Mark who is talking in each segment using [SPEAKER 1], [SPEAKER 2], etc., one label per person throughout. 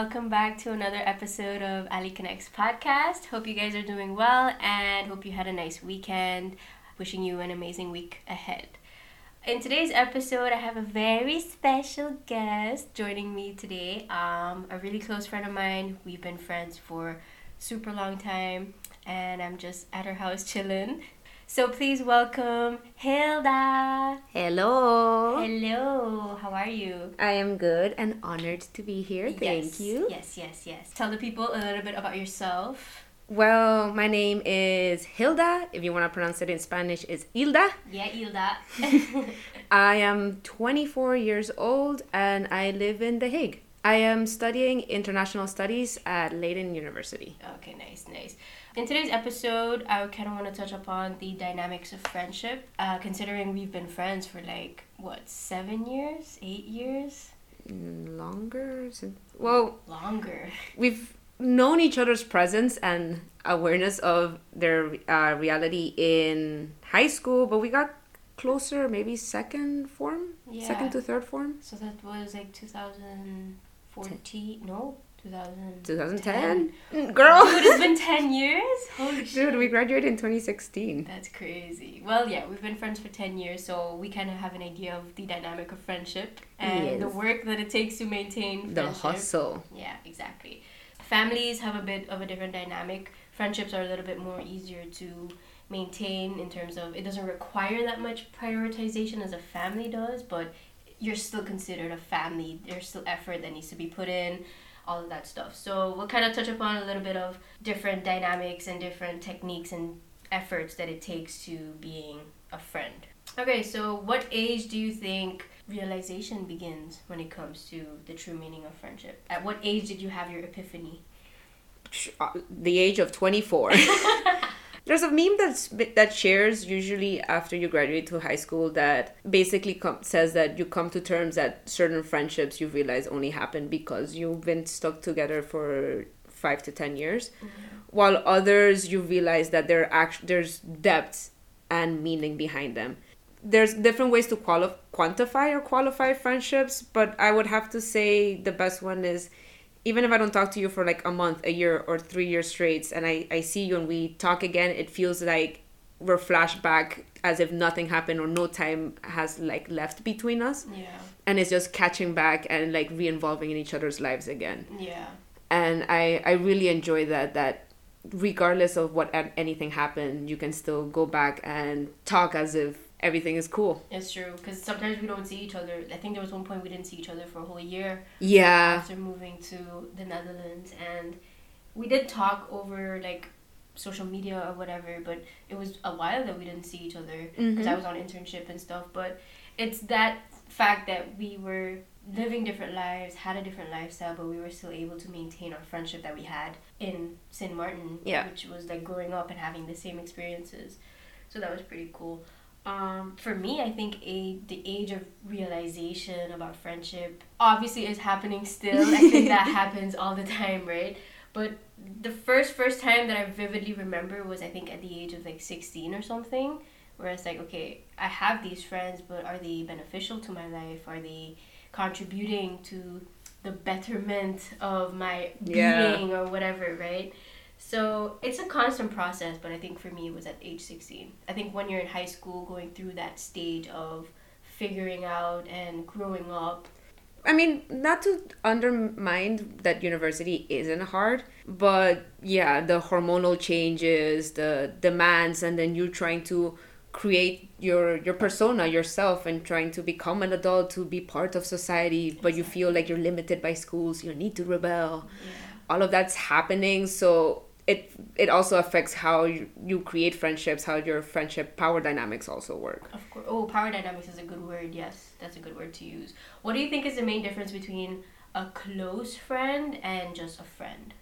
[SPEAKER 1] welcome back to another episode of Alli Connects podcast. Hope you guys are doing well and hope you had a nice weekend. Wishing you an amazing week ahead. In today's episode, I have a very special guest joining me today. Um, a really close friend of mine. We've been friends for super long time, and I'm just at her house chilling. So please welcome Hilda.
[SPEAKER 2] Hello.
[SPEAKER 1] Hello. How are you?
[SPEAKER 2] I am good and honored to be here. Thank you.
[SPEAKER 1] Yes, yes, yes. Tell the people a little bit about yourself.
[SPEAKER 2] Well, my name is Hilda. If you want to pronounce it in Spanish, it's Hilda.
[SPEAKER 1] Yeah, Hilda.
[SPEAKER 2] I am 24 years old and I live in The Hague. I am studying international studies at Leiden University.
[SPEAKER 1] okay, nice, nice. In today's episode, I kind of want to touch upon the dynamics of friendship, uh, considering we've been friends for like, what, seven years? Eight years?
[SPEAKER 2] Longer? Since, well,
[SPEAKER 1] Longer.
[SPEAKER 2] we've known each other's presence and awareness of their uh, reality in high school, but we got closer maybe second form,
[SPEAKER 1] Yeah.
[SPEAKER 2] second to third form.
[SPEAKER 1] So that was like 2014? No, 2000.
[SPEAKER 2] 2010 Mm, girl
[SPEAKER 1] Dude, it's been 10 years? Holy shit.
[SPEAKER 2] dude we graduated in 2016
[SPEAKER 1] That's crazy. Well, yeah, we've been friends for 10 years, so we kind of have an idea of the dynamic of friendship and the work that it takes to maintain
[SPEAKER 2] the
[SPEAKER 1] friendship.
[SPEAKER 2] hustle
[SPEAKER 1] Yeah, exactly. Families have a bit of a different dynamic. Friendships are a little bit more easier to maintain in terms of it doesn't require that much prioritization as a family does, but you're still considered a family. There's still effort that needs to be put in, all of that stuff. So we'll kind of touch upon a little bit of different dynamics and different techniques and efforts that it takes to being a friend. Okay, so what age do you think realization begins when it comes to the true meaning of friendship? At what age did you have your epiphany?
[SPEAKER 2] Uh, the age of 24 there's a meme that's that shares usually after you graduate to high school that basically com- says that you come to terms that certain friendships you realize only happen because you've been stuck together for five to ten years mm-hmm. while others you realize that there act- there's depth and meaning behind them. There's different ways to quali- quantify or qualify friendships but i would have to say the best one is even if i don't talk to you for like a month a year or three years straight and i, I see you and we talk again it feels like we're flashback as if nothing happened or no time has like left between us.
[SPEAKER 1] Yeah,
[SPEAKER 2] and it's just catching back and like re-involving in each other's lives again.
[SPEAKER 1] Yeah,
[SPEAKER 2] and i i really enjoy that that regardless of what anything happened you can still go back and talk as if everything is cool
[SPEAKER 1] it's true. Because sometimes we don't see each other. I think there was one point we didn't see each other for a whole year
[SPEAKER 2] yeah
[SPEAKER 1] after moving to the Netherlands, and we did talk over like social media or whatever. But it was a while that we didn't see each other because mm-hmm. I was on internship and stuff. But it's that fact that we were living different lives, had a different lifestyle, but we were still able to maintain our friendship that we had in St. Martin,
[SPEAKER 2] Yeah.
[SPEAKER 1] which was like growing up and having the same experiences. So that was pretty cool. Um, for me, I think a the age of realization about friendship obviously is happening still. I think that happens all the time, right? But the first first time that I vividly remember was I think at the age of like sixteen or something, where it's like, okay, I have these friends, but are they beneficial to my life? Are they contributing to the betterment of my
[SPEAKER 2] Yeah.
[SPEAKER 1] being or whatever, right? So it's a constant process, but I think for me it was at age 16. I think when you're in high school, going through that stage of figuring out and growing up.
[SPEAKER 2] I mean, not to undermine that university isn't hard, but yeah, the hormonal changes, the demands, and then you're trying to create your your persona yourself and trying to become an adult to be part of society but you feel like you're limited by schools you need to rebel all of that's happening so it it also affects how you, you create friendships how your friendship power dynamics also work
[SPEAKER 1] Of course. Oh, power dynamics is a good word. Yes, that's a good word to use. What do you think is the main difference between a close friend and just a friend?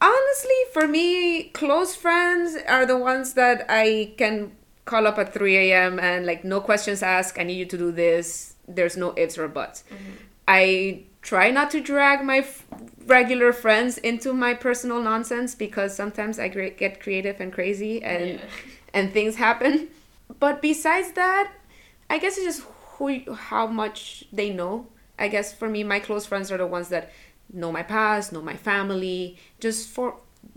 [SPEAKER 2] Honestly, for me, close friends are the ones that I can call up at 3 a.m. and, like, no questions asked. I need you to do this. There's no ifs or buts. Mm-hmm. I try not to drag my f- regular friends into my personal nonsense because sometimes I get creative and crazy and
[SPEAKER 1] Yeah.
[SPEAKER 2] and things happen. But besides that, I guess it's just who how much they know I guess for me, my close friends are the ones that know my past, know my family, just for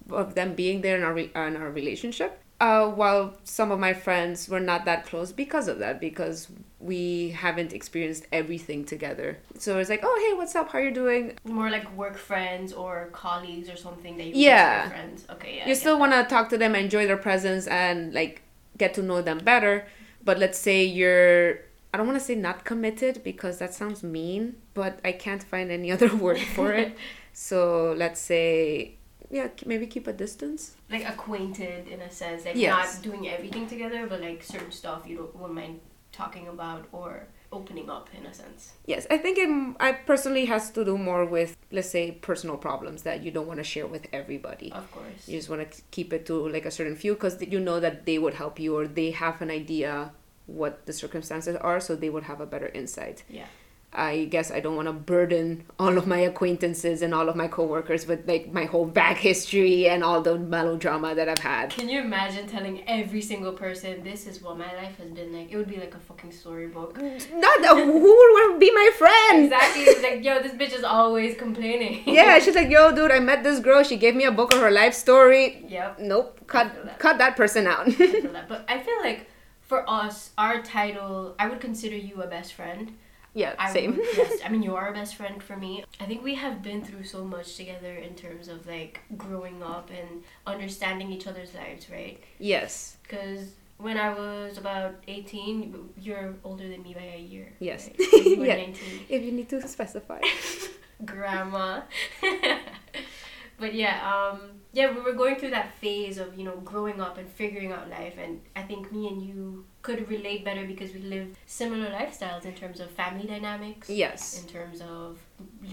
[SPEAKER 2] of them being there in our re- in our relationship. Uh, while some of my friends were not that close because of that, because we haven't experienced everything together. So it's like, oh hey, what's up? How you doing?
[SPEAKER 1] More like work friends or colleagues or something that you
[SPEAKER 2] Yeah.
[SPEAKER 1] friends. Okay, yeah.
[SPEAKER 2] You still want to talk to them, enjoy their presence, and like get to know them better. But let's say you're, I don't want to say not committed because that sounds mean, but I can't find any other word for it. so let's say, yeah, maybe keep a distance.
[SPEAKER 1] like acquainted in a sense, like
[SPEAKER 2] Yes.
[SPEAKER 1] not doing everything together, but like certain stuff you don't wouldn't mind talking about or opening up in a sense.
[SPEAKER 2] Yes, I think it, I personally has to do more with, let's say, personal problems that you don't want to share with everybody.
[SPEAKER 1] Of course.
[SPEAKER 2] You just want to keep it to like a certain few because you know that they would help you or they have an idea what the circumstances are, so they would have a better insight.
[SPEAKER 1] Yeah.
[SPEAKER 2] I guess I don't want to burden all of my acquaintances and all of my coworkers with like my whole back history and all the melodrama that I've had.
[SPEAKER 1] Can you imagine telling every single person this is what my life has been like? It would be like a fucking storybook.
[SPEAKER 2] Not who would want to be my friend?
[SPEAKER 1] exactly. It's like, yo, this bitch is always complaining.
[SPEAKER 2] Yeah, she's like, yo, dude, I met this girl. She gave me a book of her life story.
[SPEAKER 1] yep.
[SPEAKER 2] Nope, cut
[SPEAKER 1] that.
[SPEAKER 2] cut that person out.
[SPEAKER 1] I that. But I feel like for us, our title, I would consider you a best friend.
[SPEAKER 2] Yeah,
[SPEAKER 1] I
[SPEAKER 2] same.
[SPEAKER 1] Would, yes, I mean you are a best friend for me. I think we have been through so much together in terms of like growing up and understanding each other's lives, right?
[SPEAKER 2] yes,
[SPEAKER 1] Because when I was about eighteen, you're older than me by a year.
[SPEAKER 2] Yes.
[SPEAKER 1] right? You were
[SPEAKER 2] Yeah.
[SPEAKER 1] nineteen.
[SPEAKER 2] if you need to specify.
[SPEAKER 1] Grandma. but yeah, um, yeah, we were going through that phase of you know growing up and figuring out life, and I think me and you could relate better because we live similar lifestyles in terms of family dynamics.
[SPEAKER 2] yes.
[SPEAKER 1] in terms of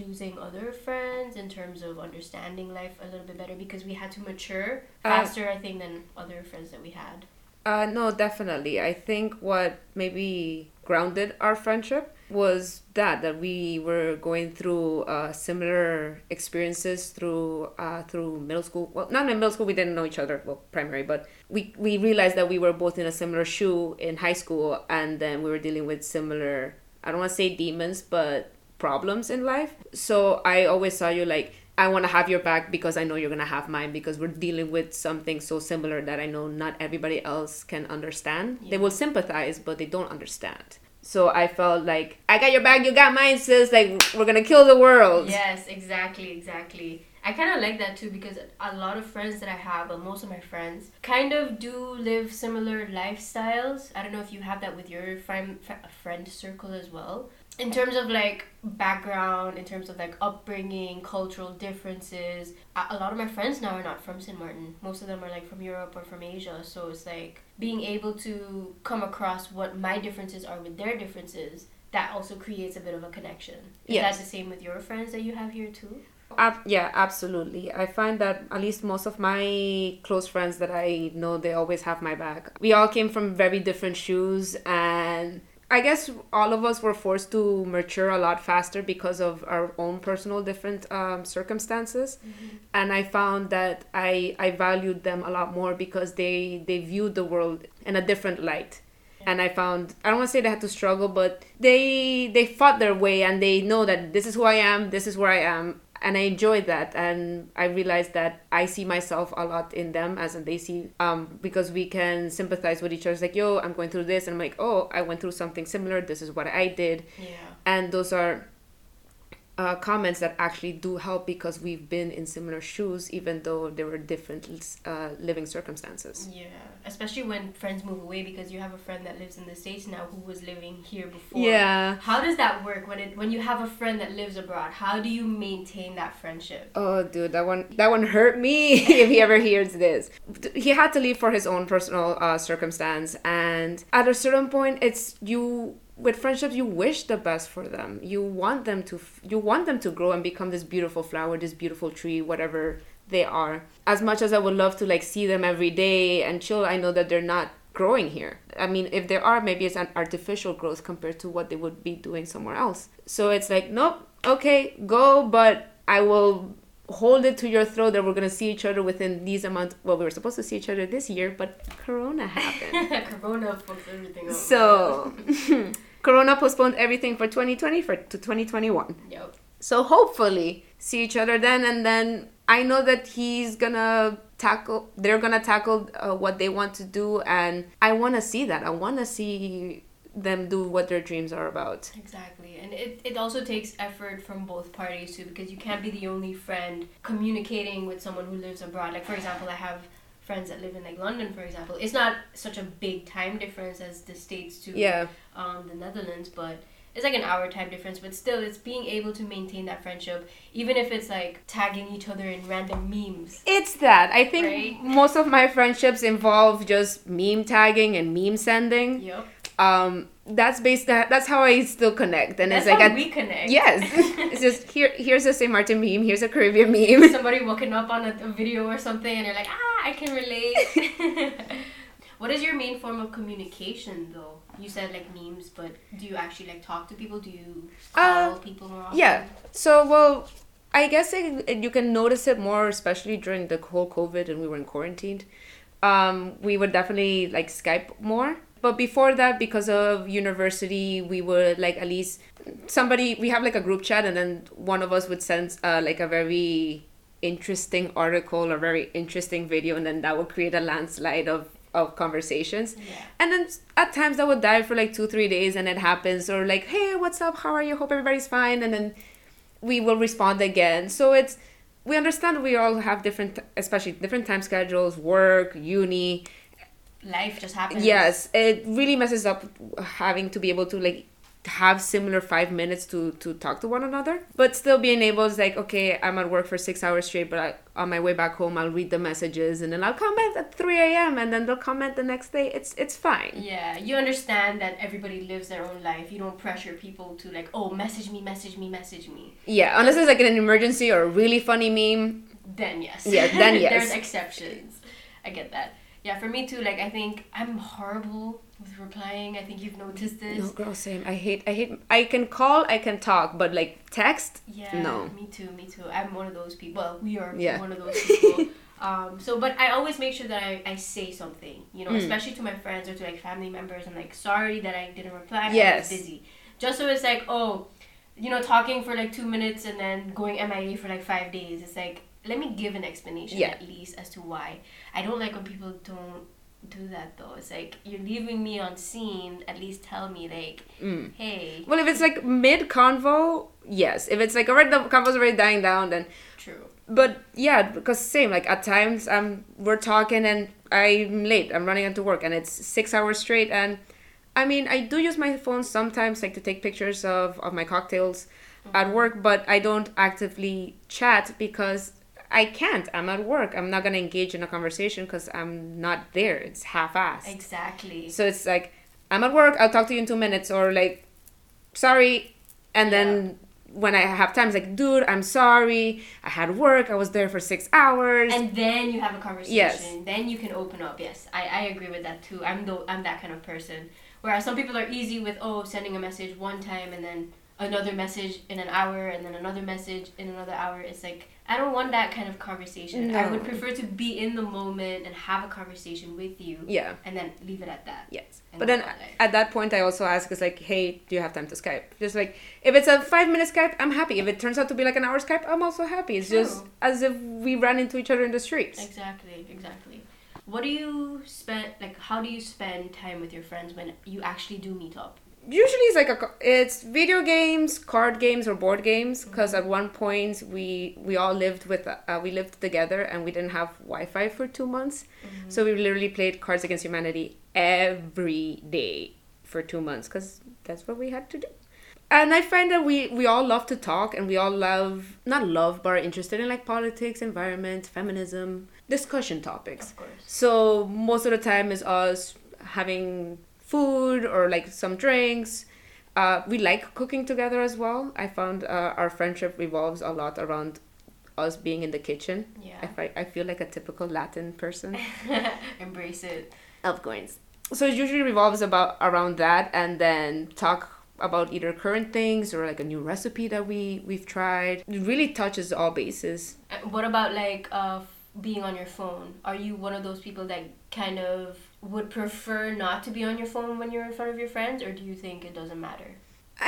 [SPEAKER 1] losing other friends, in terms of understanding life a little bit better because we had to mature
[SPEAKER 2] Uh,
[SPEAKER 1] faster, I think, than other friends that we had.
[SPEAKER 2] Uh, no, definitely. I think what maybe grounded our friendship was that that we were going through uh, similar experiences through uh, through middle school. Well, not in middle school. We didn't know each other. Well, primary, but we we realized that we were both in a similar shoe in high school, and then we were dealing with similar. I don't want to say demons, but problems in life. So I always saw you like I want to have your back because I know you're going to have mine because we're dealing with something so similar that I know not everybody else can understand. They will sympathize, but they don't understand. So I felt like I got your back, you got mine, sis. Like we're gonna kill the world.
[SPEAKER 1] Yes, exactly, exactly. I kind of like that too because a lot of friends that I have, but most of my friends, kind of do live similar lifestyles. I don't know if you have that with your friend friend circle as well. In terms of like background, in terms of like upbringing, cultural differences, a lot of my friends now are not from St. Martin. Most of them are like from Europe or from Asia. So it's like being able to come across what my differences are with their differences. That also creates a bit of a connection. Is
[SPEAKER 2] Yes.
[SPEAKER 1] that the same with your friends that you have here too?
[SPEAKER 2] Ab- yeah, absolutely. I find that at least most of my close friends that I know, they always have my back. We all came from very different shoes, and I guess all of us were forced to mature a lot faster because of our own personal different um, circumstances. And I found that I I valued them a lot more because they they viewed the world in a different light. And I found I don't want to say they had to struggle, but they they fought their way and they know that this is who I am, this is where I am, and I enjoyed that. And I realized that I see myself a lot in them as they see um because we can sympathize with each other. It's like yo, I'm going through this, and I'm like oh, I went through something similar. This is what I did,
[SPEAKER 1] Yeah.
[SPEAKER 2] and those are. Uh, comments that actually do help because we've been in similar shoes, even though there were different uh, living circumstances.
[SPEAKER 1] Yeah. Especially when friends move away because you have a friend that lives in the States now who was living here before.
[SPEAKER 2] Yeah.
[SPEAKER 1] How does that work when it when you have a friend that lives abroad? How do you maintain that friendship?
[SPEAKER 2] Oh, dude, that one that one hurt me. if he ever hears this, he had to leave for his own personal uh, circumstance, and at a certain point, it's you with friendships. You wish the best for them. You want them to you want them to grow and become this beautiful flower, this beautiful tree, whatever they are. As much as I would love to like see them every day and chill, I know that they're not growing here. I mean, if there are, maybe it's an artificial growth compared to what they would be doing somewhere else. So it's like, nope, okay, go, but I will hold it to your throat that we're gonna see each other within these amount. Well, we were supposed to see each other this year, but Corona happened.
[SPEAKER 1] Corona fucks everything up.
[SPEAKER 2] so Corona postponed everything for 2020 for to 2021.
[SPEAKER 1] Yep.
[SPEAKER 2] So hopefully see each other then, and then I know that he's gonna tackle. They're gonna tackle uh, what they want to do, and I want to see that. I want to see them do what their dreams are about.
[SPEAKER 1] Exactly. And it, it also takes effort from both parties too because you can't be the only friend communicating with someone who lives abroad. Like for example, I have friends that live in like London for example. It's not such a big time difference as the States to
[SPEAKER 2] Yeah.
[SPEAKER 1] um, the Netherlands, but it's like an hour time difference, but still it's being able to maintain that friendship, even if it's like tagging each other in random memes.
[SPEAKER 2] It's that. I think
[SPEAKER 1] Right?
[SPEAKER 2] most of my friendships involve just meme tagging and meme sending.
[SPEAKER 1] Yep.
[SPEAKER 2] Um, that's based that that's how I still connect, and
[SPEAKER 1] That's
[SPEAKER 2] it's like
[SPEAKER 1] how
[SPEAKER 2] I,
[SPEAKER 1] we connect.
[SPEAKER 2] yes, it's just here. Here's a St. Martin meme. Here's a Caribbean meme.
[SPEAKER 1] Somebody walking up on a, a video or something, and you're like, ah, I can relate. what is your main form of communication, though? You said like memes, but do you actually like talk to people? Do you call
[SPEAKER 2] Uh,
[SPEAKER 1] people more often?
[SPEAKER 2] Yeah. So well, I guess it, you can notice it more, especially during the whole COVID and we were in quarantined. Um, we would definitely like Skype more. But before that, because of university, we would like at least somebody we have like a group chat, and then one of us would send uh, like a very interesting article or very interesting video, and then that would create a landslide of of conversations.
[SPEAKER 1] Yeah.
[SPEAKER 2] And then at times that would die for like two, three days and it happens. Or like, hey, what's up? How are you? Hope everybody's fine. And then we will respond again. So it's, we understand we all have different, especially different time schedules, work, uni.
[SPEAKER 1] Life just happens.
[SPEAKER 2] Yes, it really messes up having to be able to like have similar five minutes to to talk to one another but still being able is like okay i'm at work for six hours straight but I, on my way back home i'll read the messages and then i'll comment at 3 a.m and then they'll comment the next day it's it's fine
[SPEAKER 1] Yeah, you understand that everybody lives their own life. You don't pressure people to like, oh, message me, message me, message me.
[SPEAKER 2] Yeah, unless it's like an emergency or a really funny meme.
[SPEAKER 1] Then yes.
[SPEAKER 2] Yeah, then yes.
[SPEAKER 1] There's exceptions. I get that. Yeah, for me too. Like I think I'm horrible with replying. I think you've noticed this.
[SPEAKER 2] No, girl, same. I hate. I hate. I can call. I can talk, but like text.
[SPEAKER 1] Yeah.
[SPEAKER 2] No.
[SPEAKER 1] Me too. Me too. I'm one of those people. Well, we are
[SPEAKER 2] Yeah.
[SPEAKER 1] one of those people. um. So, but I always make sure that I, I say something. You know,
[SPEAKER 2] Mm.
[SPEAKER 1] especially to my friends or to like family members. I'm like, sorry that I didn't reply. I
[SPEAKER 2] Yes.
[SPEAKER 1] was busy. Just so it's like, oh, you know, talking for like two minutes and then going MIA for like five days. It's like, let me give an explanation
[SPEAKER 2] Yeah.
[SPEAKER 1] at least as to why. I don't like when people don't do that though. It's like you're leaving me on seen. At least tell me like,
[SPEAKER 2] Mm.
[SPEAKER 1] hey,
[SPEAKER 2] Well, if it's like mid convo, yes. If it's like already the convo's already dying down, then.
[SPEAKER 1] true.
[SPEAKER 2] But yeah, because same. Like at times, um, we're talking and I'm late. I'm running into work, and it's six hours straight. And I mean, I do use my phone sometimes, like to take pictures of of my cocktails at work, but I don't actively chat because I can't. I'm at work. I'm not gonna engage in a conversation because I'm not there. It's half-assed.
[SPEAKER 1] Exactly.
[SPEAKER 2] So it's like, I'm at work. I'll talk to you in two minutes, or like, sorry, and then when I have time, it's like, dude, I'm sorry. I had work. I was there for six hours.
[SPEAKER 1] and then you have a conversation
[SPEAKER 2] Yes.
[SPEAKER 1] then you can open up yes I, I agree with that too i'm the i'm that kind of person whereas some people are easy with oh sending a message one time and then another message in an hour and then another message in another hour it's like i don't want that kind of conversation i would prefer to be in the moment and have a conversation with you
[SPEAKER 2] yeah.
[SPEAKER 1] and then leave it at that
[SPEAKER 2] Yes. But then
[SPEAKER 1] go on life.
[SPEAKER 2] at that point, I also ask, is like, hey, do you have time to Skype? Just like, if it's a five minute Skype, I'm happy. If it turns out to be like an hour Skype, I'm also happy. It's just as if we ran into each other in the streets.
[SPEAKER 1] exactly exactly what do you spend like how do you spend time with your friends when you actually do meet up
[SPEAKER 2] Usually, it's like a, it's video games, card games, or board games. Because at one point, we we all lived with uh, we lived together, and we didn't have Wi-Fi for two months. So we literally played Cards Against Humanity every day for two months because that's what we had to do. And I find that we we all love to talk, and we all love not love, but are interested in like politics, environment, feminism, discussion topics.
[SPEAKER 1] of course
[SPEAKER 2] So most of the time is us having food or like some drinks. Uh, we like cooking together as well. I found uh, our friendship revolves a lot around us being in the kitchen. I,
[SPEAKER 1] yeah
[SPEAKER 2] fi- I feel like a typical Latin person.
[SPEAKER 1] embrace it
[SPEAKER 2] Of course. So it usually revolves about around that and then talk about either current things or like a new recipe that we we've tried. It really touches all bases.
[SPEAKER 1] Uh, What about like uh, being on your phone? Are you one of those people that kind of would prefer not to be on your phone when you're in front of your friends, or do you think it doesn't matter?
[SPEAKER 2] Uh,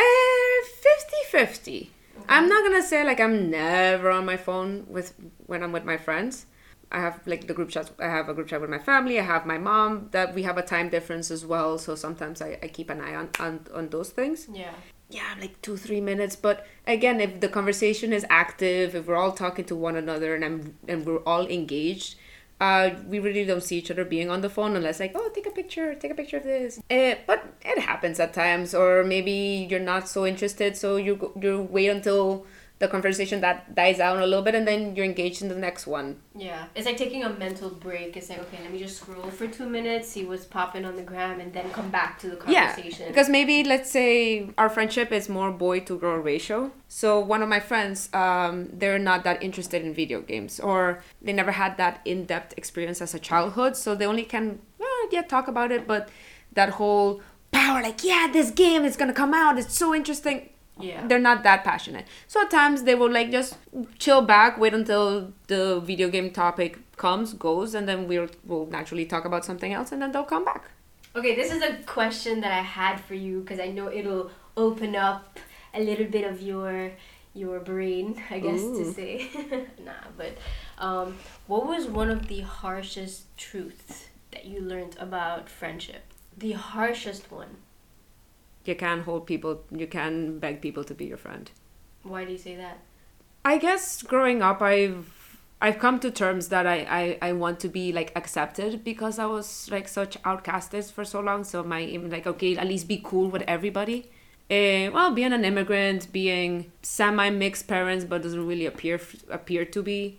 [SPEAKER 2] 50-50. I'm not gonna say like I'm never on my phone with when I'm with my friends. I have like the group chats. I have a group chat with my family. I have my mom. That we have a time difference as well. So sometimes I, I keep an eye on, on on those things.
[SPEAKER 1] Yeah.
[SPEAKER 2] Yeah, like two three minutes. But again, if the conversation is active, if we're all talking to one another and I'm and we're all engaged, uh, we really don't see each other being on the phone unless like oh take a picture, take a picture of this. Eh, but it happens at times, or maybe you're not so interested, so you you wait until the conversation that dies down a little bit, and then you're engaged in the next one.
[SPEAKER 1] Yeah. It's like taking a mental break. It's like, okay, let me just scroll for two minutes, see what's popping on the gram, and then come back to the conversation.
[SPEAKER 2] Yeah, because maybe let's say our friendship is more boy to girl ratio. So one of my friends, um, they're not that interested in video games, or they never had that in depth experience as a childhood. So they only can well, yeah talk about it, but that whole power, like yeah, this game is gonna come out. It's so interesting.
[SPEAKER 1] Yeah.
[SPEAKER 2] They're not that passionate. So at times they will like just chill back, wait until the video game topic comes, goes, and then we'll we'll naturally talk about something else, and then they'll come back.
[SPEAKER 1] Okay, this is a question that I had for you because I know it'll open up a little bit of your your brain, I guess to say. nah, but um, what was one of the harshest truths that you learned about friendship? The harshest one.
[SPEAKER 2] You can hold people, you can beg people to be your friend.
[SPEAKER 1] Why do you say that?
[SPEAKER 2] I guess growing up, I've I've come to terms that I, I, I want to be like accepted because I was like such outcasted for so long. So my aim like okay, at least be cool with everybody. Uh, well, being an immigrant, being semi mixed parents, but doesn't really appear appear to be,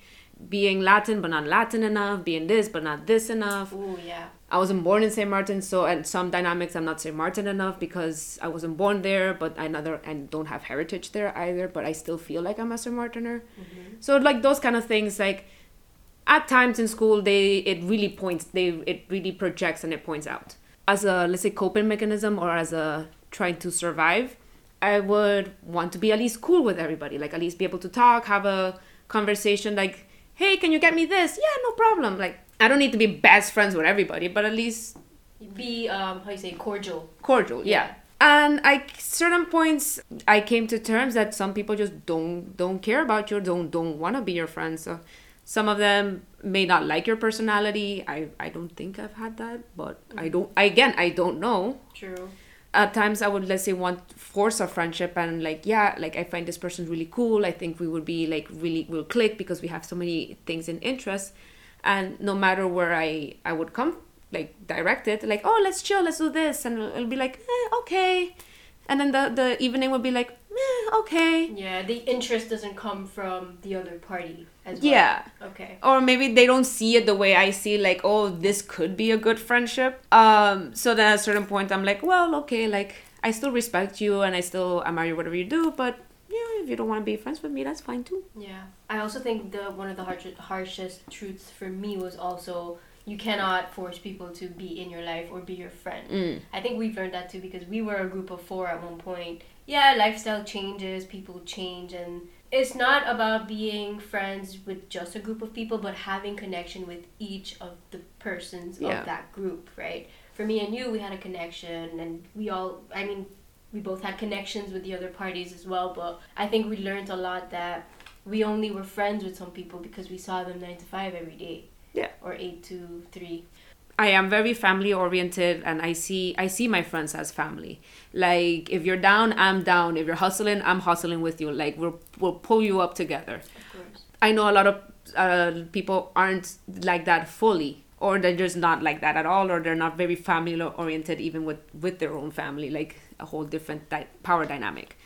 [SPEAKER 2] being Latin but not Latin enough, being this but not this enough.
[SPEAKER 1] Oh yeah.
[SPEAKER 2] I wasn't born in St. Martin, so at some dynamics I'm not St. Martin enough because I wasn't born there, but I neither and don't have heritage there either. But I still feel like I'm a St. Martiner. Mm-hmm. So like those kind of things, like at times in school, they it really points, they it really projects and it points out as a let's say coping mechanism or as a trying to survive. I would want to be at least cool with everybody, like at least be able to talk, have a conversation, like, hey, can you get me this? Yeah, no problem. Like I don't need to be best friends with everybody, but at least
[SPEAKER 1] Be um how you say cordial.
[SPEAKER 2] cordial yeah. And i certain points i came to terms that some people just don't don't care about you don't don't want to be your friends so some of them may not like your personality. I i don't think i've had that but i don't again i don't know.
[SPEAKER 1] True.
[SPEAKER 2] at times i would let's say want force a friendship and like yeah like i find this person really cool. I think we would be like really will click because we have so many things in interest and no matter where i i would come like direct it like oh let's chill let's do this and it'll be like eh, okay and then the the evening would be like eh, okay
[SPEAKER 1] Yeah, the interest doesn't come from the other party as well.
[SPEAKER 2] yeah
[SPEAKER 1] Okay.
[SPEAKER 2] or maybe they don't see it the way I see like oh this could be a good friendship um so then at a certain point I'm like well okay like I still respect you and I still admire you whatever you do but yeah if you don't want to be friends with me that's fine too
[SPEAKER 1] Yeah, I also think the one of the harshest harshest truths for me was also you cannot force people to be in your life or be your friend.
[SPEAKER 2] mm.
[SPEAKER 1] I think we've learned that too because we were a group of four at one point. Yeah, lifestyle changes, people change, and it's not about being friends with just a group of people, but having connection with each of the persons
[SPEAKER 2] Yeah.
[SPEAKER 1] of that group, right? For me and you, we had a connection, and we all, I mean, we both had connections with the other parties as well, but I think we learned a lot that we only were friends with some people because we saw them nine to five every day.
[SPEAKER 2] Yeah.
[SPEAKER 1] Or eight to three.
[SPEAKER 2] I am very family oriented and I see I see my friends as family. Like if you're down, I'm down. If you're hustling, I'm hustling with you. Like we'll we'll pull you up together.
[SPEAKER 1] Of course.
[SPEAKER 2] I know a lot of uh, people aren't like that fully, or they're just not like that at all, or they're not very family oriented even with with their own family, like a whole different di- power dynamic.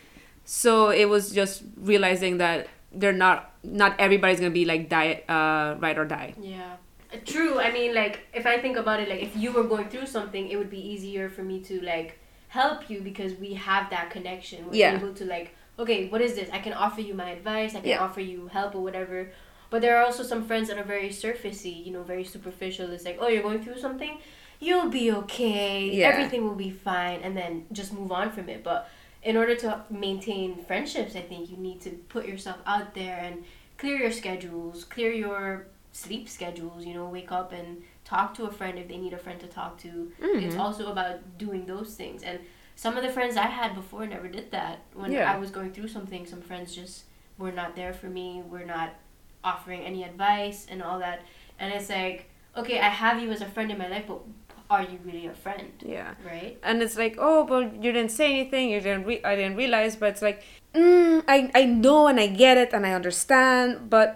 [SPEAKER 2] So it was just realizing that they're not not everybody's gonna be like die uh, ride or die.
[SPEAKER 1] Yeah. Uh, True. I mean, like, if I think about it, like, if you were going through something, it would be easier for me to, like, help you because we have that connection. We're
[SPEAKER 2] Yeah.
[SPEAKER 1] able to, like, okay, what is this? I can offer you my advice, I can
[SPEAKER 2] Yeah.
[SPEAKER 1] offer you help or whatever. But there are also some friends that are very surfacey, you know, very superficial. It's like, oh, you're going through something? You'll be okay.
[SPEAKER 2] Yeah.
[SPEAKER 1] Everything will be fine. And then just move on from it. But in order to maintain friendships, I think you need to put yourself out there and clear your schedules, clear your sleep schedules, you know, wake up and talk to a friend if they need a friend to talk to.
[SPEAKER 2] Mm-hmm.
[SPEAKER 1] It's also about doing those things. And some of the friends I had before never did that. When
[SPEAKER 2] Yeah.
[SPEAKER 1] I was going through something, some friends just were not there for me, were not offering any advice and all that. And it's like, okay, I have you as a friend in my life, but are you really a friend?
[SPEAKER 2] Yeah.
[SPEAKER 1] Right?
[SPEAKER 2] and it's like oh but you didn't say anything you didn't re- i didn't realize but it's like mm, I, I know and i get it and i understand but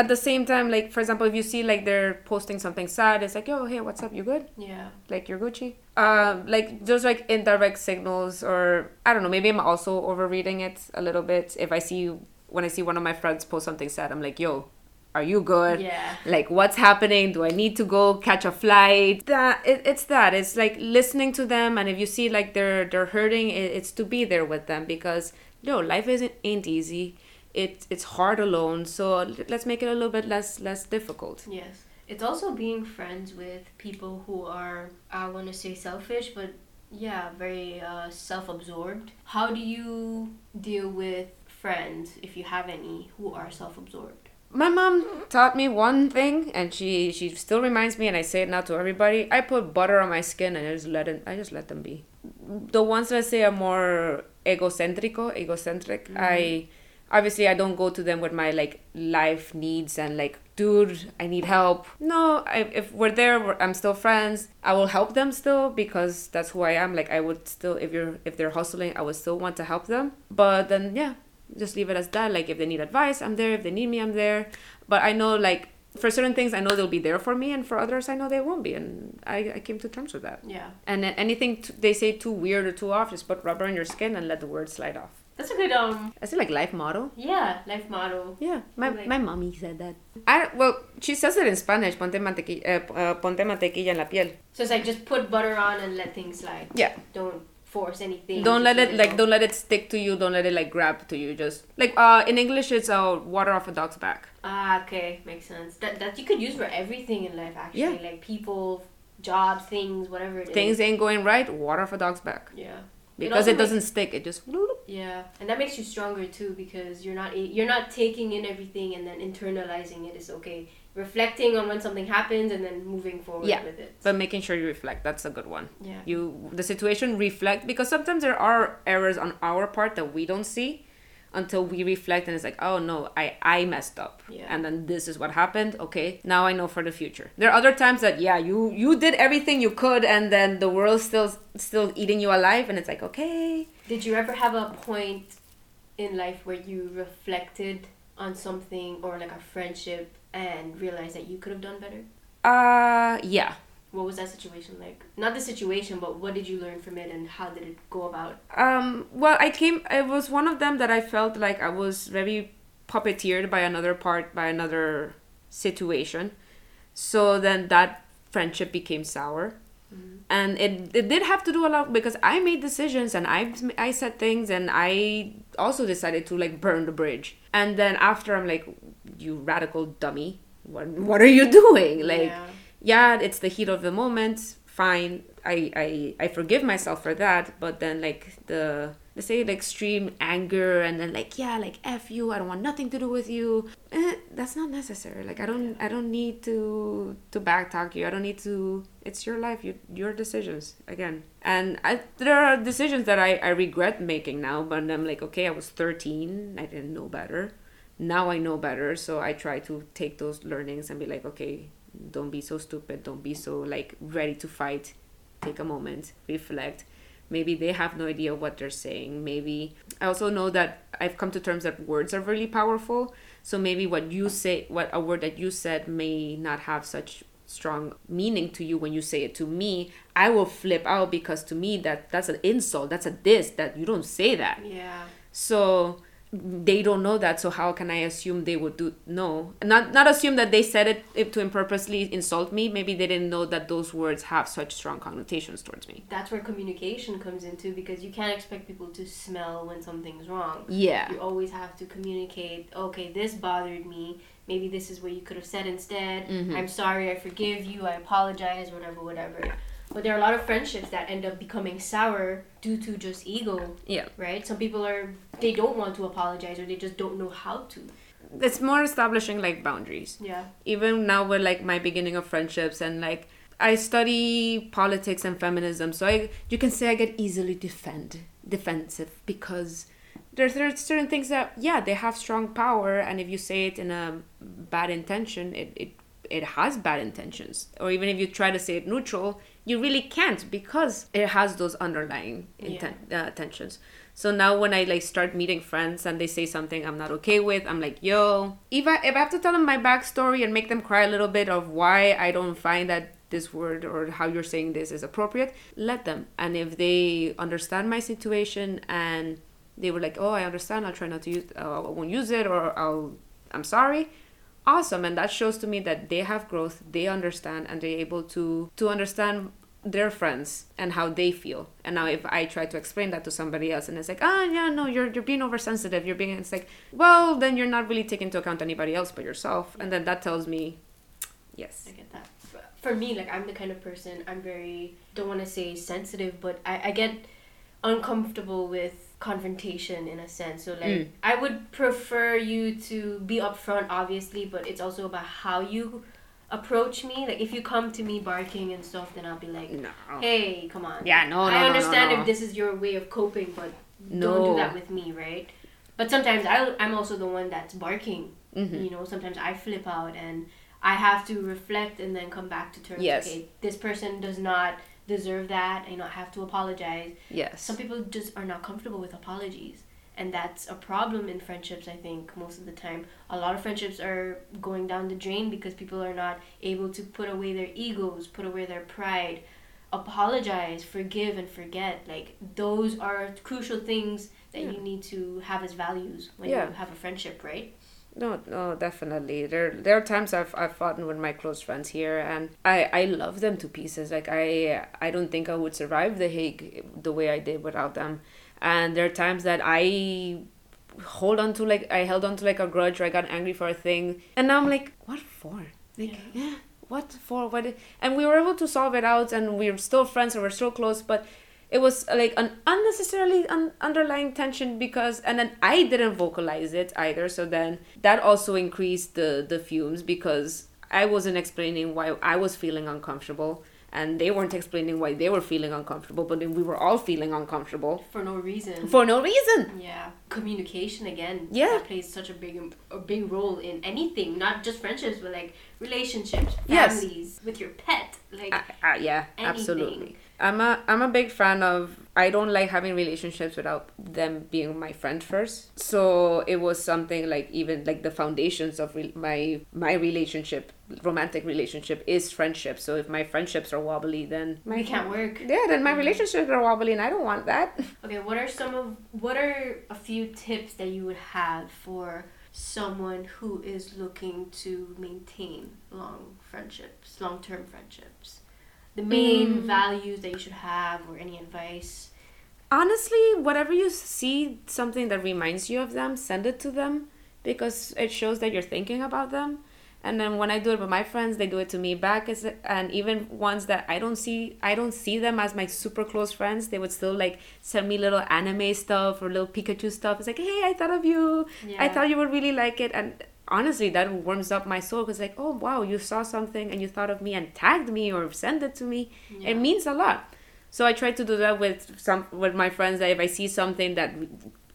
[SPEAKER 2] at the same time like for example if you see like they're posting something sad it's like yo hey what's up you good
[SPEAKER 1] Yeah.
[SPEAKER 2] like you're gucci um like those like indirect signals or i don't know maybe i'm also overreading it a little bit if i see when i see one of my friends post something sad i'm like yo are you good
[SPEAKER 1] Yeah.
[SPEAKER 2] like what's happening do i need to go catch a flight that it, it's that it's like listening to them and if you see like they're they're hurting it, it's to be there with them because no life isn't ain't easy it it's hard alone so let's make it a little bit less less difficult
[SPEAKER 1] Yes. It's also being friends with people who are, I want to say selfish, but yeah, very uh, self absorbed. How do you deal with friends, if you have any, who are self absorbed?
[SPEAKER 2] my mom taught me one thing and she she still reminds me and i say it now to everybody i put butter on my skin and i just let it i just let them be. The ones that say are more egocentrico egocentric mm-hmm. i obviously i don't go to them with my like life needs and like dude i need help. No I, if we're there we're, i'm still friends i will help them still because that's who i am. Like i would still if you're if they're hustling i would still want to help them. But then yeah just leave it as that like if they need advice i'm there if they need me i'm there. But i know like for certain things i know they'll be there for me and for others i know they won't be and i, I came to terms with that.
[SPEAKER 1] Yeah.
[SPEAKER 2] and anything t- they say too weird or too off just put rubber on your skin and let the words slide off.
[SPEAKER 1] That's a good, um,
[SPEAKER 2] is it like life motto.
[SPEAKER 1] Yeah, life motto.
[SPEAKER 2] yeah my,
[SPEAKER 1] Like-
[SPEAKER 2] my mommy said that. I well she says it in spanish ponte mantequilla, uh, uh, ponte mantequilla en la piel.
[SPEAKER 1] So it's like just put butter on and let things slide.
[SPEAKER 2] yeah.
[SPEAKER 1] Don't force anything.
[SPEAKER 2] don't let it like don't let it stick to you don't let it like grab to you just like uh in english it's uh water off a dog's back
[SPEAKER 1] Ah, okay, makes sense. That that you could use for everything in life, actually.
[SPEAKER 2] Yeah.
[SPEAKER 1] Like people, jobs, things, whatever it is.
[SPEAKER 2] things ain't going right water off a dog's back
[SPEAKER 1] Yeah.
[SPEAKER 2] because
[SPEAKER 1] also
[SPEAKER 2] it, doesn't stick it just
[SPEAKER 1] Yeah, and that makes you stronger too because you're not you're not taking in everything and then internalizing it. It's okay. Reflecting on when something happens and then moving forward
[SPEAKER 2] Yeah.
[SPEAKER 1] with it.
[SPEAKER 2] but making sure you reflect that's a good one
[SPEAKER 1] yeah.
[SPEAKER 2] you the situation reflect because sometimes there are errors on our part that we don't see until we reflect and it's like oh no i i messed up
[SPEAKER 1] Yeah.
[SPEAKER 2] and then this is what happened okay now i know for the future there are other times that yeah you you did everything you could and then the world's still still eating you alive and it's like okay
[SPEAKER 1] Did you ever have a point in life where you reflected on something or like a friendship and realize that you could have done better?
[SPEAKER 2] uh yeah
[SPEAKER 1] What was that situation like? Not the situation, but what did you learn from it and how did it go about?
[SPEAKER 2] Um, well, I came. It was one of them that I felt like I was very puppeteered by another part, by another situation. So then that friendship became sour, and it it did have to do a lot because I made decisions and I I said things and I also decided to like burn the bridge. And then after I'm like, you radical dummy, what what are you doing? Like
[SPEAKER 1] Yeah.
[SPEAKER 2] yeah, it's the heat of the moment. Fine, I I I forgive myself for that. But then like the let's say the extreme anger and then like yeah, like f you, I don't want nothing to do with you. Eh, that's not necessary. Like I don't I don't need to to backtalk you. I don't need to. It's your life, you, your decisions again. And I there are decisions that I I regret making now. But I'm like okay, I was 13. I didn't know better. Now I know better, so I try to take those learnings and be like okay don't be so stupid don't be so like ready to fight. Take a moment reflect. Maybe they have no idea what they're saying. Maybe i also know that i've come to terms that words are really powerful. So maybe what you say what a word that you said may not have such strong meaning to you when you say it to me. I will flip out because to me that that's an insult that's a diss that you don't say that.
[SPEAKER 1] Yeah.
[SPEAKER 2] so they don't know that so how can i assume they would do no not not assume that they said it to purposely insult me maybe they didn't know that those words have such strong connotations towards me
[SPEAKER 1] That's where communication comes into because you can't expect people to smell when something's wrong.
[SPEAKER 2] yeah
[SPEAKER 1] You always have to communicate, okay, this bothered me. Maybe this is what you could have said instead.
[SPEAKER 2] Mhm.
[SPEAKER 1] I'm sorry, I forgive you, I apologize, whatever, whatever. But there are a lot of friendships that end up becoming sour due to just ego,
[SPEAKER 2] Yeah.
[SPEAKER 1] right? Some people are they don't want to apologize or they just don't know how to.
[SPEAKER 2] It's more establishing like boundaries.
[SPEAKER 1] Yeah.
[SPEAKER 2] even now with like my beginning of friendships and like I study politics and feminism, so I you can say I get easily defend defensive because there's there are certain things that yeah they have strong power and if you say it in a bad intention it, it it has bad intentions or even if you try to say it neutral you really can't because it has those underlying inten- uh, tensions so now when I like start meeting friends and they say something I'm not okay with, I'm like, yo, if I if I have to tell them my backstory and make them cry a little bit of why I don't find that this word or how you're saying this is appropriate, let them. And if they understand my situation and they were like, oh, I understand, I'll try not to use, uh, I won't use it, or I'll, I'm sorry. Awesome, and that shows to me that they have growth, they understand, and they're able to to understand their friends and how they feel. And now if I try to explain that to somebody else and it's like, oh yeah, no, you're you're being oversensitive, you're being it's like, well, then you're not really taking into account anybody else but yourself. And then that tells me yes.
[SPEAKER 1] I get that. For me, like I'm the kind of person I'm very don't want to say sensitive, but I, I get uncomfortable with confrontation in a sense. So like
[SPEAKER 2] Mm.
[SPEAKER 1] I would prefer you to be upfront, obviously, but it's also about how you approach me. Like if you come to me barking and stuff, then I'll be like,
[SPEAKER 2] No.
[SPEAKER 1] hey, come on.
[SPEAKER 2] Yeah, no, no, no,
[SPEAKER 1] I
[SPEAKER 2] no,
[SPEAKER 1] understand
[SPEAKER 2] no.
[SPEAKER 1] if this is your way of coping, but don't do that with me, right? But sometimes I, I'm also the one that's barking.
[SPEAKER 2] Mhm.
[SPEAKER 1] You know, sometimes I flip out and I have to reflect and then come back to terms.
[SPEAKER 2] Yes.
[SPEAKER 1] Okay, this person does not deserve that. You know, have to apologize.
[SPEAKER 2] Yes.
[SPEAKER 1] Some people just are not comfortable with apologies. And that's a problem in friendships, I think, most of the time. A lot of friendships are going down the drain because people are not able to put away their egos, put away their pride, apologize, forgive, and forget. Like, those are crucial things that
[SPEAKER 2] Yeah.
[SPEAKER 1] you need to have as values when
[SPEAKER 2] Yeah.
[SPEAKER 1] you have a friendship, right?
[SPEAKER 2] No, no, definitely. There, there are times I've I've fought with my close friends here, and I I love them to pieces. Like I I don't think I would survive the Hague the way I did without them. And there are times that I hold on to like I held on to like a grudge or I got angry for a thing, and now I'm like, what for? Like,
[SPEAKER 1] Yeah.
[SPEAKER 2] yeah, what for? What? And we were able to solve it out, and we are still friends, and we're still close, but it was like an unnecessarily un- underlying tension because and then i didn't vocalize it either so then that also increased the the fumes because i wasn't explaining why i was feeling uncomfortable and they weren't explaining why they were feeling uncomfortable but then we were all feeling uncomfortable
[SPEAKER 1] For no reason.
[SPEAKER 2] for no reason
[SPEAKER 1] Yeah, communication again.
[SPEAKER 2] Yeah.
[SPEAKER 1] that plays such a big a big role in anything, not just friendships, but like relationships,
[SPEAKER 2] Yes.
[SPEAKER 1] families, with your pet. Like,
[SPEAKER 2] uh, uh, yeah
[SPEAKER 1] Anything.
[SPEAKER 2] absolutely i'm a i'm a big fan of i don't like having relationships without them being my friend first so it was something like even like the foundations of re- my my relationship romantic relationship is friendship so if my friendships are wobbly then
[SPEAKER 1] my can't work.
[SPEAKER 2] yeah then my relationships are wobbly and i don't want that
[SPEAKER 1] Okay, what are some of what are a few tips that you would have for someone who is looking to maintain long friendships, long term friendships? The main
[SPEAKER 2] Mm.
[SPEAKER 1] values that you should have, or any advice?
[SPEAKER 2] honestly whatever you see something that reminds you of them send it to them because it shows that you're thinking about them and then when i do it with my friends they do it to me back as and even ones that i don't see i don't see them as my super close friends they would still like send me little anime stuff or little pikachu stuff it's like hey i thought of you
[SPEAKER 1] yeah.
[SPEAKER 2] i thought you would really like it and honestly that warms up my soul because like oh wow you saw something and you thought of me and tagged me or sent it to me
[SPEAKER 1] Yeah.
[SPEAKER 2] it means a lot so I try to do that with some with my friends. That if I see something that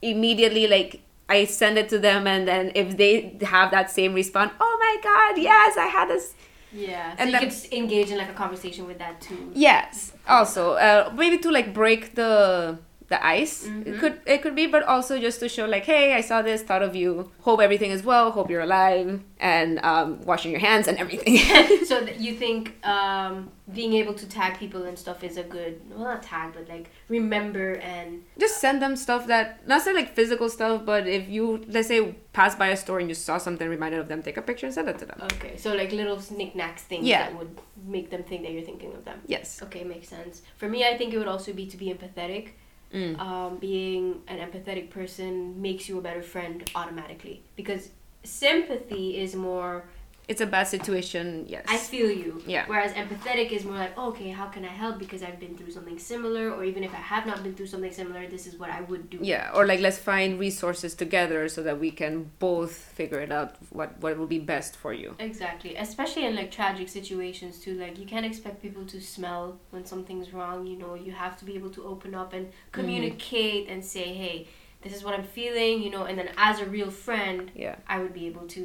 [SPEAKER 2] immediately like I send it to them, and then if they have that same response, oh my god, yes, I had this.
[SPEAKER 1] Yeah, so
[SPEAKER 2] And
[SPEAKER 1] you
[SPEAKER 2] then-
[SPEAKER 1] could engage in like a conversation with that too.
[SPEAKER 2] Yes. Also, uh, maybe to like break the the ice. It
[SPEAKER 1] Mhm.
[SPEAKER 2] could it could be, but also just to show like, hey, I saw this, thought of you. Hope everything is well. Hope you're alive, and um, washing your hands and everything.
[SPEAKER 1] so th- you think um, being able to tag people and stuff is a good well not tag but like remember and
[SPEAKER 2] just send them stuff that not say like physical stuff, but if you let's say pass by a store and you saw something reminded of them, take a picture and send it to them.
[SPEAKER 1] okay so like little knickknacks things
[SPEAKER 2] Yeah.
[SPEAKER 1] that would make them think that you're thinking of them
[SPEAKER 2] Yes.
[SPEAKER 1] okay makes sense for me i think it would also be to be empathetic
[SPEAKER 2] Mm.
[SPEAKER 1] um, being an empathetic person makes you a better friend automatically because sympathy is more
[SPEAKER 2] it's a bad situation, yes.
[SPEAKER 1] I feel you.
[SPEAKER 2] Yeah.
[SPEAKER 1] Whereas empathetic is more like, oh, okay, how can I help because I've been through something similar, or even if I have not been through something similar, this is what I would do.
[SPEAKER 2] yeah, or like let's find resources together so that we can both figure it out what what will be best for you.
[SPEAKER 1] Exactly. Especially in like tragic situations too. Like you can't expect people to smell when something's wrong. You know, you have to be able to open up and
[SPEAKER 2] Mm-hmm.
[SPEAKER 1] communicate and say, hey, this is what I'm feeling. You know, and then as a real friend,
[SPEAKER 2] Yeah.
[SPEAKER 1] I would be able to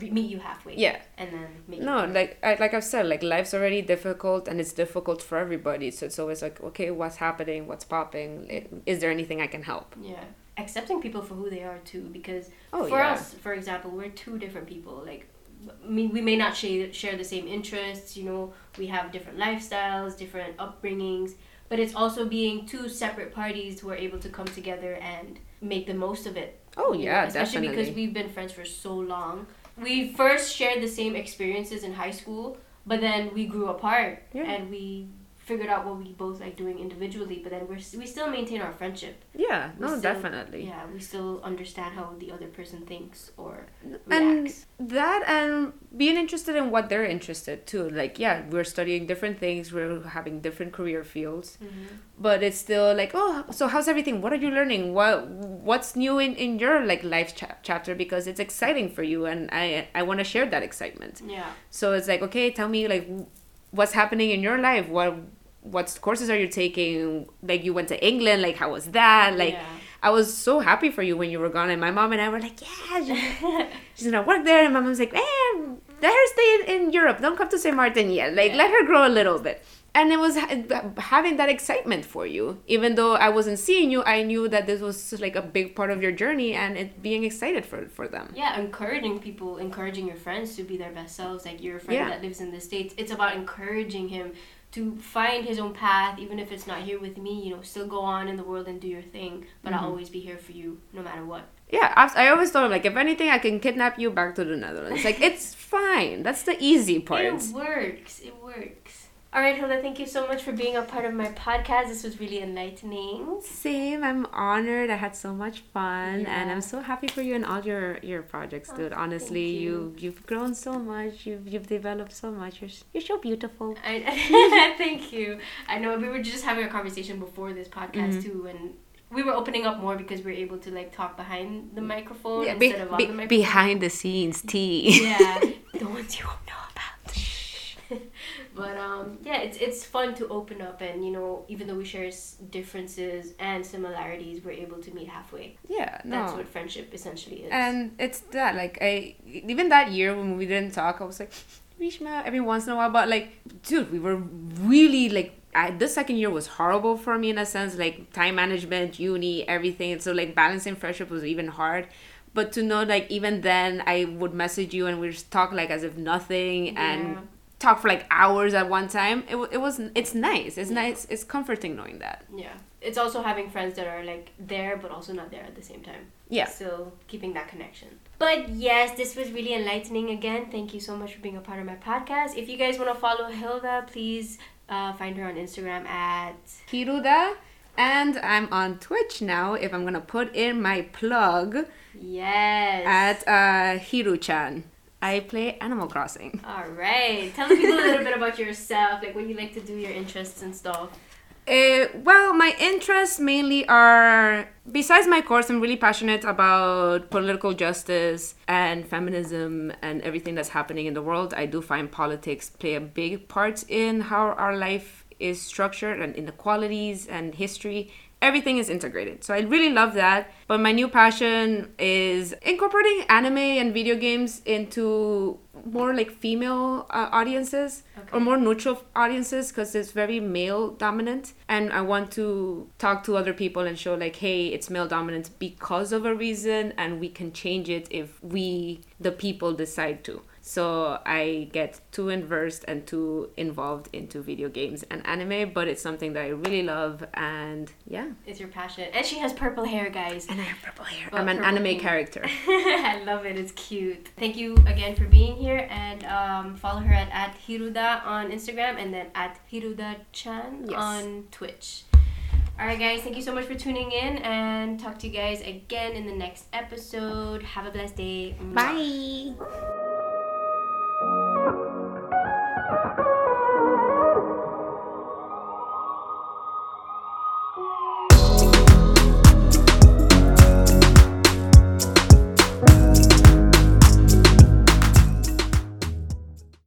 [SPEAKER 1] meet you halfway.
[SPEAKER 2] Yeah.
[SPEAKER 1] And then make it
[SPEAKER 2] No, like I, like I've said, like life's already difficult and it's difficult for everybody. So it's always like, okay, what's happening? What's popping? Is there anything I can help?
[SPEAKER 1] Yeah. Accepting people for who they are too, because
[SPEAKER 2] Oh
[SPEAKER 1] for
[SPEAKER 2] yeah.
[SPEAKER 1] us, for example, we're two different people. Like, me, we may not share share the same interests. You know, we have different lifestyles, different upbringings. But it's also being two separate parties who are able to come together and make the most of it.
[SPEAKER 2] Oh
[SPEAKER 1] you know,
[SPEAKER 2] yeah,
[SPEAKER 1] especially
[SPEAKER 2] definitely.
[SPEAKER 1] because we've been friends for so long. We first shared the same experiences in high school, but then we grew apart
[SPEAKER 2] Yeah.
[SPEAKER 1] and we figured out what we both like doing individually. But then we're we still maintain our friendship.
[SPEAKER 2] yeah,
[SPEAKER 1] we
[SPEAKER 2] no,
[SPEAKER 1] still-
[SPEAKER 2] definitely.
[SPEAKER 1] Yeah, we still understand how the other person thinks or
[SPEAKER 2] And
[SPEAKER 1] reacts.
[SPEAKER 2] that and being interested in what they're interested too. Like yeah, we're studying different things, we're having different career fields,
[SPEAKER 1] Mm-hmm.
[SPEAKER 2] but it's still like oh, so how's everything? What are you learning? What what's new in in your like life cha- chapter because it's exciting for you and I I want to share that excitement.
[SPEAKER 1] Yeah.
[SPEAKER 2] So it's like, okay, tell me like what's happening in your life. What what courses are you taking? Like you went to England. Like how was that? Like
[SPEAKER 1] yeah.
[SPEAKER 2] I was so happy for you when you were gone, and my mom and I were like, yeah, she's, gonna work there. And my mom's like, eh, let her stay in, in Europe. Don't come to St. Martin yet. Like
[SPEAKER 1] Yeah.
[SPEAKER 2] let her grow a little bit. And it was having that excitement for you, even though I wasn't seeing you. I knew that this was like a big part of your journey, and it being excited for for them.
[SPEAKER 1] Yeah, encouraging people, encouraging your friends to be their best selves. Like your friend
[SPEAKER 2] Yeah.
[SPEAKER 1] that lives in the States, it's about encouraging him to find his own path, even if it's not here with me, you know, still go on in the world and do your thing. But I'll
[SPEAKER 2] Mhm.
[SPEAKER 1] always be here for you no matter what.
[SPEAKER 2] Yeah, I, I always thought like if anything, I can kidnap you back to the Netherlands. Like it's fine. That's the easy part.
[SPEAKER 1] It works. It works. All right, Hilda, thank you so much for being a part of my podcast. This was really enlightening.
[SPEAKER 2] Same. I'm honored. I had so much fun, and I'm so happy for you and all your your projects,
[SPEAKER 1] Oh,
[SPEAKER 2] dude. Honestly,
[SPEAKER 1] you.
[SPEAKER 2] you you've grown so much. You've you've developed so much. You're you're so beautiful.
[SPEAKER 1] I thank you. I know we were just having a conversation before this podcast
[SPEAKER 2] Mhm.
[SPEAKER 1] too, and we were opening up more because we were able to like talk behind the microphone
[SPEAKER 2] Yeah, be-
[SPEAKER 1] instead of on
[SPEAKER 2] be-
[SPEAKER 1] the microphone.
[SPEAKER 2] behind the scenes, tea.
[SPEAKER 1] yeah, the ones you won't know about. But um, yeah, it's it's fun to open up, and you know, even though we share differences and similarities, we're able to meet halfway.
[SPEAKER 2] yeah, no.
[SPEAKER 1] That's what friendship essentially is.
[SPEAKER 2] and it's that like I even that year when we didn't talk, I was like, Rishma, every once in a while, but like, dude, we were really like. I, this second year was horrible for me in a sense, like time management, uni, everything. So like balancing friendship was even hard. But to know like even then I would message you and we'd just talk like as if nothing
[SPEAKER 1] Yeah.
[SPEAKER 2] and talk for like hours at one time. It, it was it's nice. It's nice. It's comforting knowing that.
[SPEAKER 1] yeah, it's also having friends that are like there but also not there at the same time.
[SPEAKER 2] Yeah.
[SPEAKER 1] Still keeping that connection. But yes, this was really enlightening again. Thank you so much for being a part of my podcast. If you guys want to follow Hilda, please uh, find her on Instagram at
[SPEAKER 2] Hiruda. And I'm on Twitch now. If I'm gonna put in my plug
[SPEAKER 1] yes.
[SPEAKER 2] at uh, Hiru-chan, I play Animal Crossing.
[SPEAKER 1] All right. Tell the people a little bit about yourself, like what you like to do, your interests and stuff.
[SPEAKER 2] Uh, well, my interests mainly are besides my course. I'm really passionate about political justice and feminism and everything that's happening in the world. I do find politics play a big part in how our life is structured and inequalities and history. Everything is integrated. So I really love that. But my new passion is incorporating anime and video games into more like female uh, audiences
[SPEAKER 1] Okay.
[SPEAKER 2] or more neutral audiences because it's very male dominant and i want to talk to other people and show like hey it's male dominant because of a reason and we can change it if we the people decide to so i get too inversed and too involved into video games and anime but it's something that i really love and yeah
[SPEAKER 1] It's your passion. And she has purple hair, guys.
[SPEAKER 2] and i have purple hair
[SPEAKER 1] Well,
[SPEAKER 2] i'm an anime
[SPEAKER 1] pink.
[SPEAKER 2] character
[SPEAKER 1] I love it. It's cute. Thank you again for being here and um, follow her at, at Hiruda on Instagram and then at Hiruda-chan
[SPEAKER 2] Yes.
[SPEAKER 1] on Twitch. Alright guys, thank you so much for tuning in and talk to you guys again in the next episode. Have a blessed day. Mwah.
[SPEAKER 2] bye Thank
[SPEAKER 1] you.